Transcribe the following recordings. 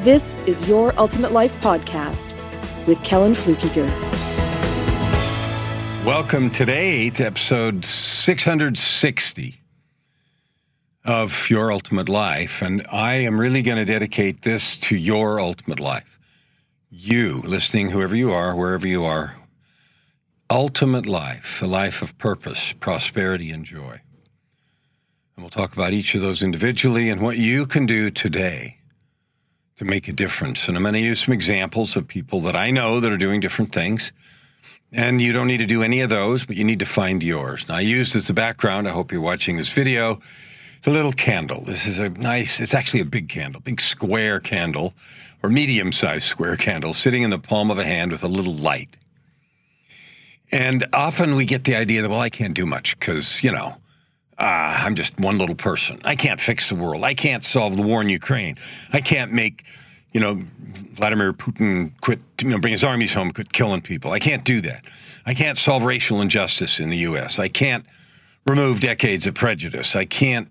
this is Your Ultimate Life Podcast with Kellen Fluckiger. Welcome today to episode 660 of Your Ultimate Life. And I am really going to dedicate this to your ultimate life. You, listening, whoever you are, wherever you are, ultimate life, a life of purpose, prosperity, and joy. And we'll talk about each of those individually and what you can do today to make a difference. And I'm going to use some examples of people that I know that are doing different things. And you don't need to do any of those, but you need to find yours. Now, I used as a background, I hope you're watching this video, the little candle. This is a nice, it's actually a big candle, big square candle or medium sized square candle sitting in the palm of a hand with a little light. And often we get the idea that, well, I can't do much because, you know, uh, I'm just one little person. I can't fix the world. I can't solve the war in Ukraine. I can't make, you know, Vladimir Putin quit, you know, bring his armies home, quit killing people. I can't do that. I can't solve racial injustice in the U.S. I can't remove decades of prejudice. I can't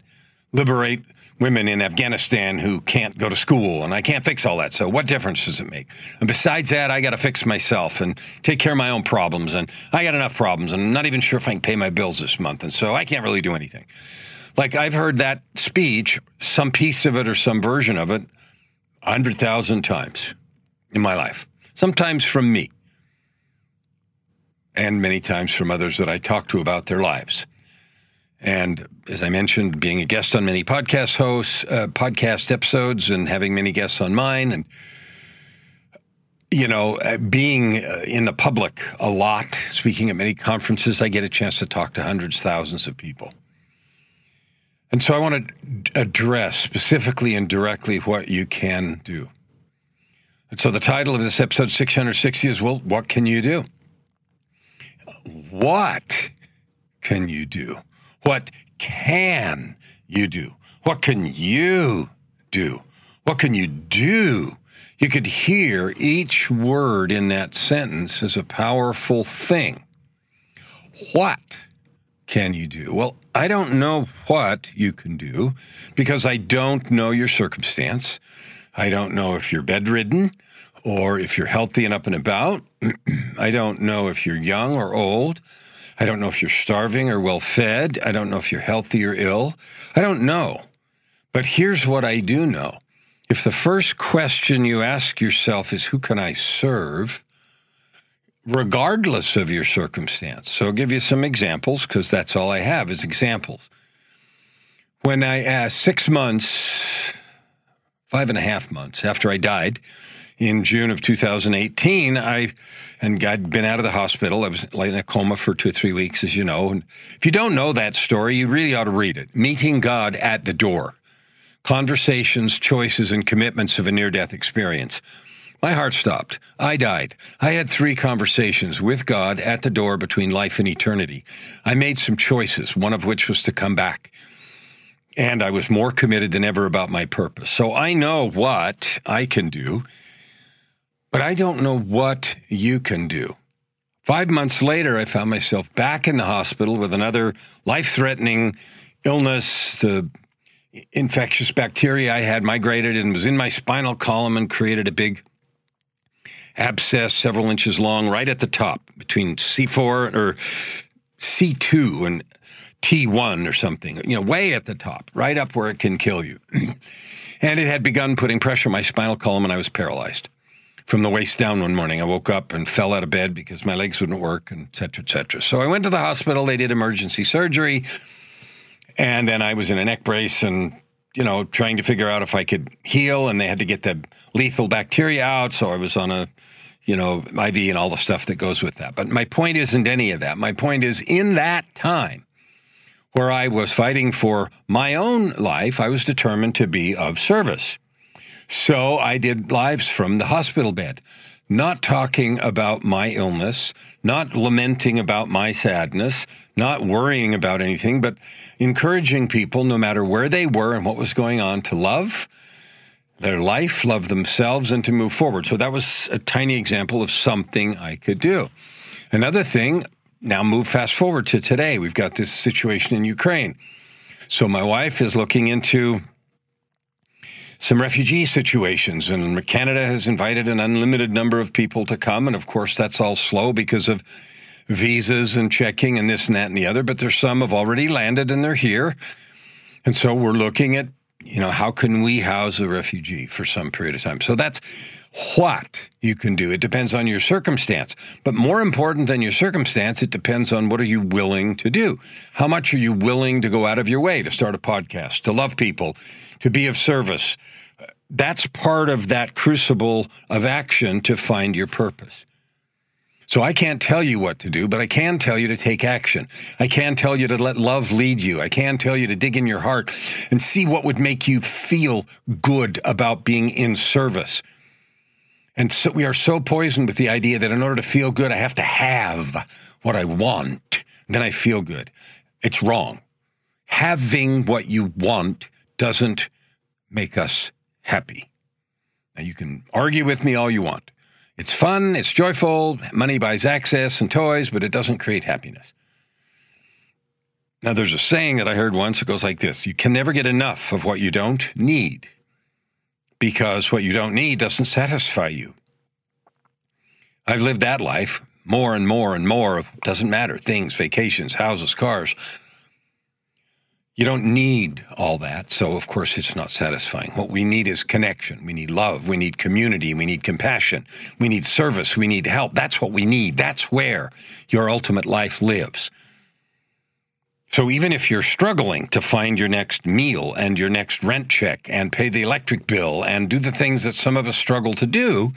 liberate women in Afghanistan who can't go to school, and I can't fix all that. So, what difference does it make? And besides that, I got to fix myself and take care of my own problems. And I got enough problems, and I'm not even sure if I can pay my bills this month. And so, I can't really do anything. Like, I've heard that speech, some piece of it or some version of it, 100,000 times in my life, sometimes from me, and many times from others that I talk to about their lives. And as I mentioned, being a guest on many podcast hosts, uh, podcast episodes, and having many guests on mine, and you know, uh, being uh, in the public a lot, speaking at many conferences, I get a chance to talk to hundreds, thousands of people. And so I want to address specifically and directly what you can do. And so the title of this episode 660 is Well, what can you do? What can you do? What can you do? What can you do? What can you do? You could hear each word in that sentence as a powerful thing. What can you do? Well, I don't know what you can do because I don't know your circumstance. I don't know if you're bedridden or if you're healthy and up and about. I don't know if you're young or old. I don't know if you're starving or well fed. I don't know if you're healthy or ill. I don't know. But here's what I do know. If the first question you ask yourself is, Who can I serve? regardless of your circumstance. So I'll give you some examples because that's all I have is examples. When I asked six months, five and a half months after I died in June of 2018, I and I'd been out of the hospital. I was in a coma for two or three weeks, as you know. And if you don't know that story, you really ought to read it. Meeting God at the door. Conversations, choices, and commitments of a near death experience. My heart stopped. I died. I had three conversations with God at the door between life and eternity. I made some choices, one of which was to come back. And I was more committed than ever about my purpose. So I know what I can do but I don't know what you can do. Five months later, I found myself back in the hospital with another life threatening illness. The infectious bacteria I had migrated and was in my spinal column and created a big abscess several inches long right at the top between C4 or C2 and T1 or something, you know, way at the top, right up where it can kill you. and it had begun putting pressure on my spinal column and I was paralyzed from the waist down one morning. I woke up and fell out of bed because my legs wouldn't work, and et cetera, et cetera. So I went to the hospital. They did emergency surgery. And then I was in a neck brace and, you know, trying to figure out if I could heal. And they had to get the lethal bacteria out. So I was on a, you know, IV and all the stuff that goes with that. But my point isn't any of that. My point is in that time, where I was fighting for my own life, I was determined to be of service. So I did lives from the hospital bed. not talking about my illness, not lamenting about my sadness, not worrying about anything, but encouraging people, no matter where they were and what was going on, to love their life, love themselves, and to move forward. So that was a tiny example of something I could do. Another thing, now move fast forward to today. We've got this situation in Ukraine. So my wife is looking into some refugee situations, and Canada has invited an unlimited number of people to come. And of course, that's all slow because of visas and checking and this and that and the other. But there's some have already landed and they're here. And so we're looking at, you know, how can we house a refugee for some period of time? So that's what you can do. It depends on your circumstance. But more important than your circumstance, it depends on what are you willing to do? How much are you willing to go out of your way to start a podcast, to love people, to be of service? That's part of that crucible of action to find your purpose. So I can't tell you what to do, but I can tell you to take action. I can tell you to let love lead you. I can tell you to dig in your heart and see what would make you feel good about being in service. And so we are so poisoned with the idea that in order to feel good, I have to have what I want. Then I feel good. It's wrong. Having what you want doesn't make us happy. Now, you can argue with me all you want. It's fun, it's joyful, money buys access and toys, but it doesn't create happiness. Now, there's a saying that I heard once. It goes like this You can never get enough of what you don't need because what you don't need doesn't satisfy you. I've lived that life more and more and more. Of doesn't matter things, vacations, houses, cars. You don't need all that. So, of course, it's not satisfying. What we need is connection. We need love. We need community. We need compassion. We need service. We need help. That's what we need. That's where your ultimate life lives. So even if you're struggling to find your next meal and your next rent check and pay the electric bill and do the things that some of us struggle to do,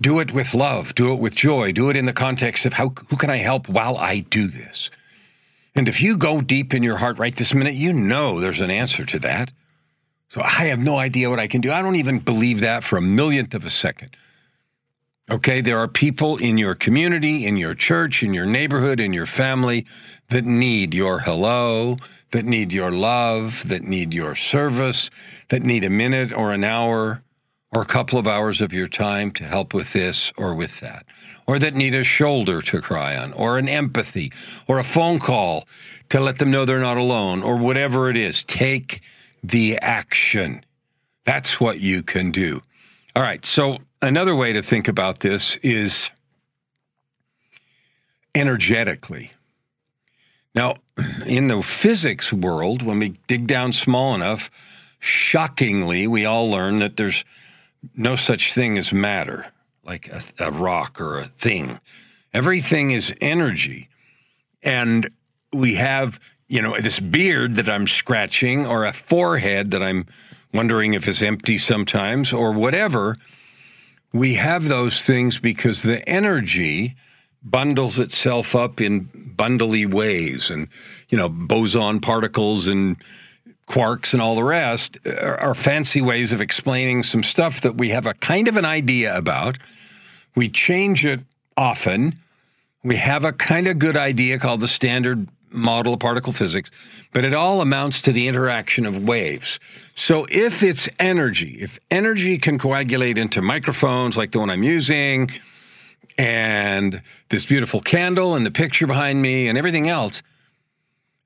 do it with love, do it with joy, do it in the context of how who can I help while I do this? And if you go deep in your heart right this minute, you know there's an answer to that. So I have no idea what I can do. I don't even believe that for a millionth of a second. Okay, there are people in your community, in your church, in your neighborhood, in your family that need your hello, that need your love, that need your service, that need a minute or an hour or a couple of hours of your time to help with this or with that, or that need a shoulder to cry on, or an empathy, or a phone call to let them know they're not alone, or whatever it is. Take the action. That's what you can do. All right, so another way to think about this is energetically. Now, in the physics world, when we dig down small enough, shockingly, we all learn that there's no such thing as matter, like a, a rock or a thing. Everything is energy. And we have, you know, this beard that I'm scratching or a forehead that I'm wondering if it's empty sometimes or whatever we have those things because the energy bundles itself up in bundly ways. And you know boson particles and quarks and all the rest are, are, fancy ways of explaining some stuff that we have a kind of an idea about. We change it often. We have a kind of good idea called the standard model of particle physics but it all amounts to the interaction of waves so if it's energy, if energy can coagulate into microphones like the one I'm using, and this beautiful candle and the picture behind me and everything else,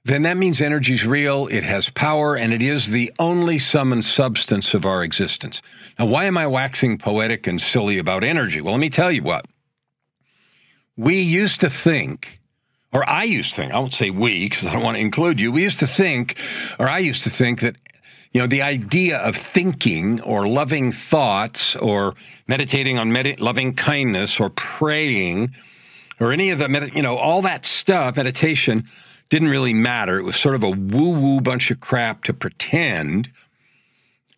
then that means energy is real, it has power, and it is the only sum and substance of our existence. Now, why am I waxing poetic and silly about energy? Well, let me tell you what. We used to think, or I used to think, I won't say we because I don't want to include you, we used to think, or I used to think that you know, the idea of thinking or loving thoughts or meditating on med- loving kindness or praying or any of the, med- you know, all that stuff, meditation didn't really matter. It was sort of a woo woo bunch of crap to pretend.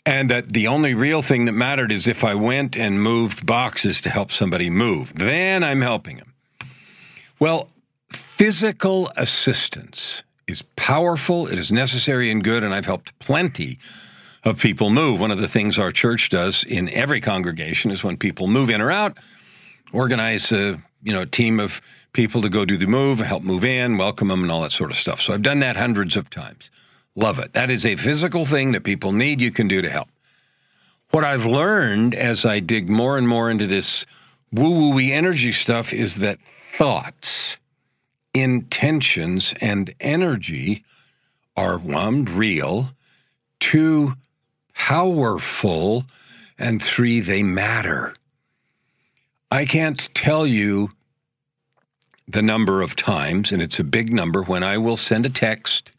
And that the only real thing that mattered is if I went and moved boxes to help somebody move. Then I'm helping them. Well, physical assistance is powerful, it is necessary and good, and I've helped plenty of people move. One of the things our church does in every congregation is when people move in or out, organize a you know team of people to go do the move, help move in, welcome them, and all that sort of stuff. So I've done that hundreds of times. Love it. That is a physical thing that people need. You can do to help. What I've learned as I dig more and more into this woo woo energy stuff is that thoughts, intentions, and energy are one, real, two, powerful, and three, they matter. I can't tell you the number of times, and it's a big number, when I will send a text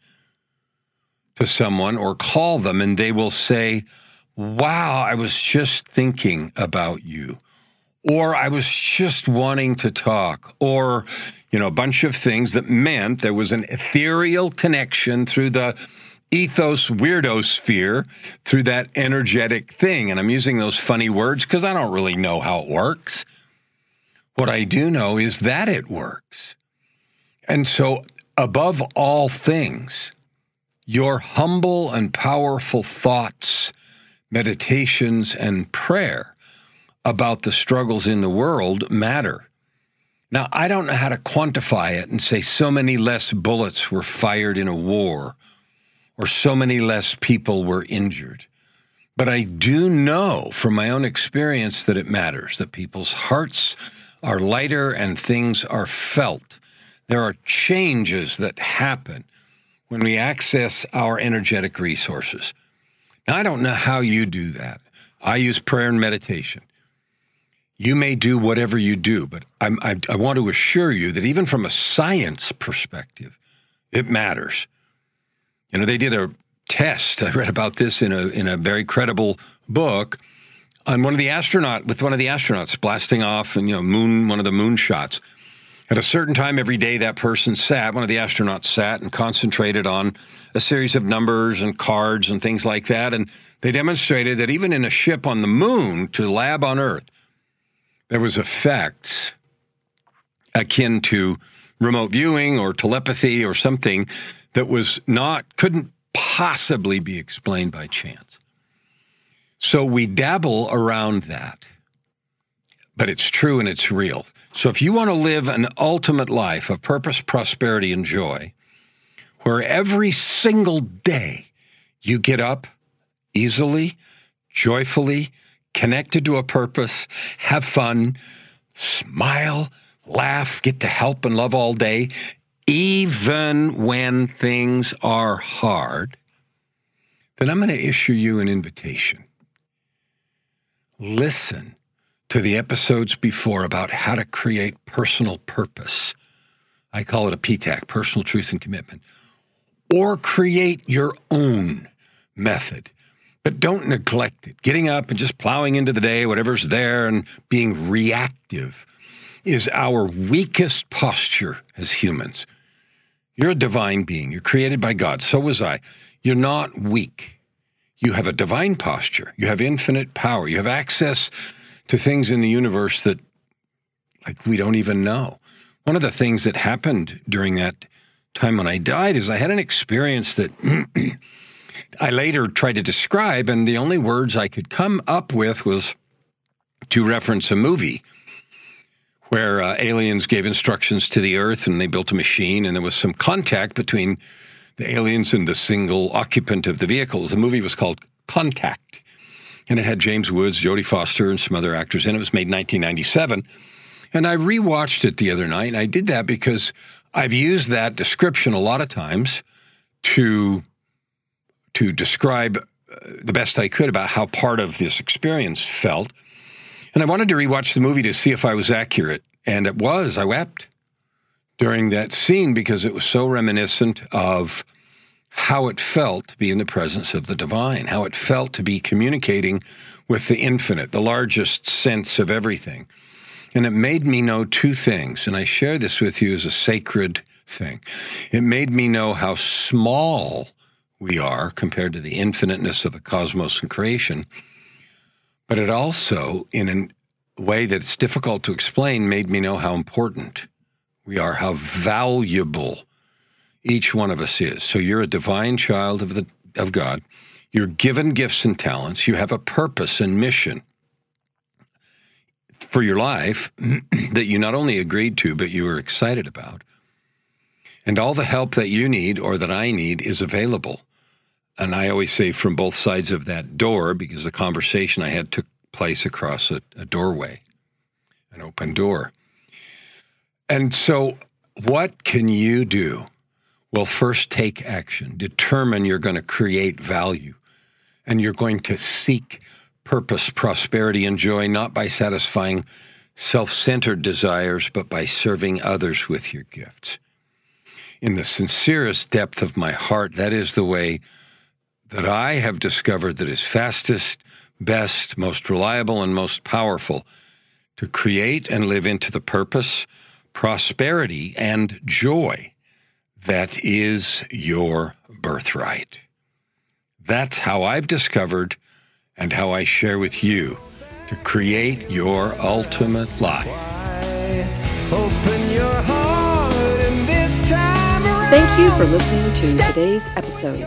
to someone or call them and they will say, Wow, I was just thinking about you. Or I was just wanting to talk. Or, you know, a bunch of things that meant there was an ethereal connection through the ethos weirdo sphere through that energetic thing. And I'm using those funny words because I don't really know how it works. What I do know is that it works. And so, above all things, your humble and powerful thoughts, meditations, and prayer about the struggles in the world matter. Now, I don't know how to quantify it and say so many less bullets were fired in a war or so many less people were injured. But I do know from my own experience that it matters, that people's hearts are lighter and things are felt. There are changes that happen when we access our energetic resources. Now, I don't know how you do that. I use prayer and meditation. You may do whatever you do, but I, I want to assure you that even from a science perspective, it matters. You know, they did a test. I read about this in a in a very credible book on one of the astronaut with one of the astronauts blasting off and you know moon one of the moon shots. At a certain time every day, that person sat, one of the astronauts sat and concentrated on a series of numbers and cards and things like that. And they demonstrated that even in a ship on the moon to lab on Earth, there was effects akin to remote viewing or telepathy or something that was not, couldn't possibly be explained by chance. So we dabble around that, but it's true and it's real. So if you want to live an ultimate life of purpose, prosperity, and joy, where every single day you get up easily, joyfully, connected to a purpose, have fun, smile, laugh, get to help and love all day, even when things are hard, then I'm going to issue you an invitation listen to the episodes before about how to create personal purpose. I call it a PTAC, personal truth and commitment. Or create your own method. But don't neglect it. Getting up and just plowing into the day, whatever's there, and being reactive is our weakest posture as humans. You're a divine being. You're created by God. So was I. You're not weak. You have a divine posture. You have infinite power. You have access to things in the universe that, like, we don't even know. One of the things that happened during that time when I died is I had an experience that I later tried to describe, and the only words I could come up with was to reference a movie where uh, aliens gave instructions to the Earth and they built a machine, and there was some contact between the aliens and the single occupant of the vehicles. The movie was called Contact, and it had James Woods, Jodie Foster, and some other actors in it. It was made in 1997. And I rewatched it the other night, and I did that because I've used that description a lot of times to to describe uh, the best I could about how part of this experience felt. And I wanted to rewatch the movie to see if I was accurate, and it was. I wept during that scene because it was so reminiscent of how it felt to be in the presence of the divine, how it felt to be communicating with the infinite, the largest sense of everything. And it made me know two things, and I share this with you as a sacred thing. It made me know how small we are compared to the infiniteness of the cosmos and creation. But it also, in a way that's difficult to explain, made me know how important we are, how valuable each one of us is. So you're a divine child of the of God. You're given gifts and talents. You have a purpose and mission for your life that you not only agreed to, but you were excited about. And all the help that you need or that I need is available. And I always say from both sides of that door because the conversation I had took place across a, a doorway, an open door. And so, what can you do? Well, first take action. Determine you're going to create value and you're going to seek purpose, prosperity, and joy not by satisfying self centered desires, but by serving others with your gifts. In the sincerest depth of my heart, that is the way that I have discovered that is fastest, best, most reliable, and most powerful to create and live into the purpose, prosperity, and joy that is your birthright. That's how I've discovered and how I share with you to create your ultimate life. Thank you for listening to today's episode.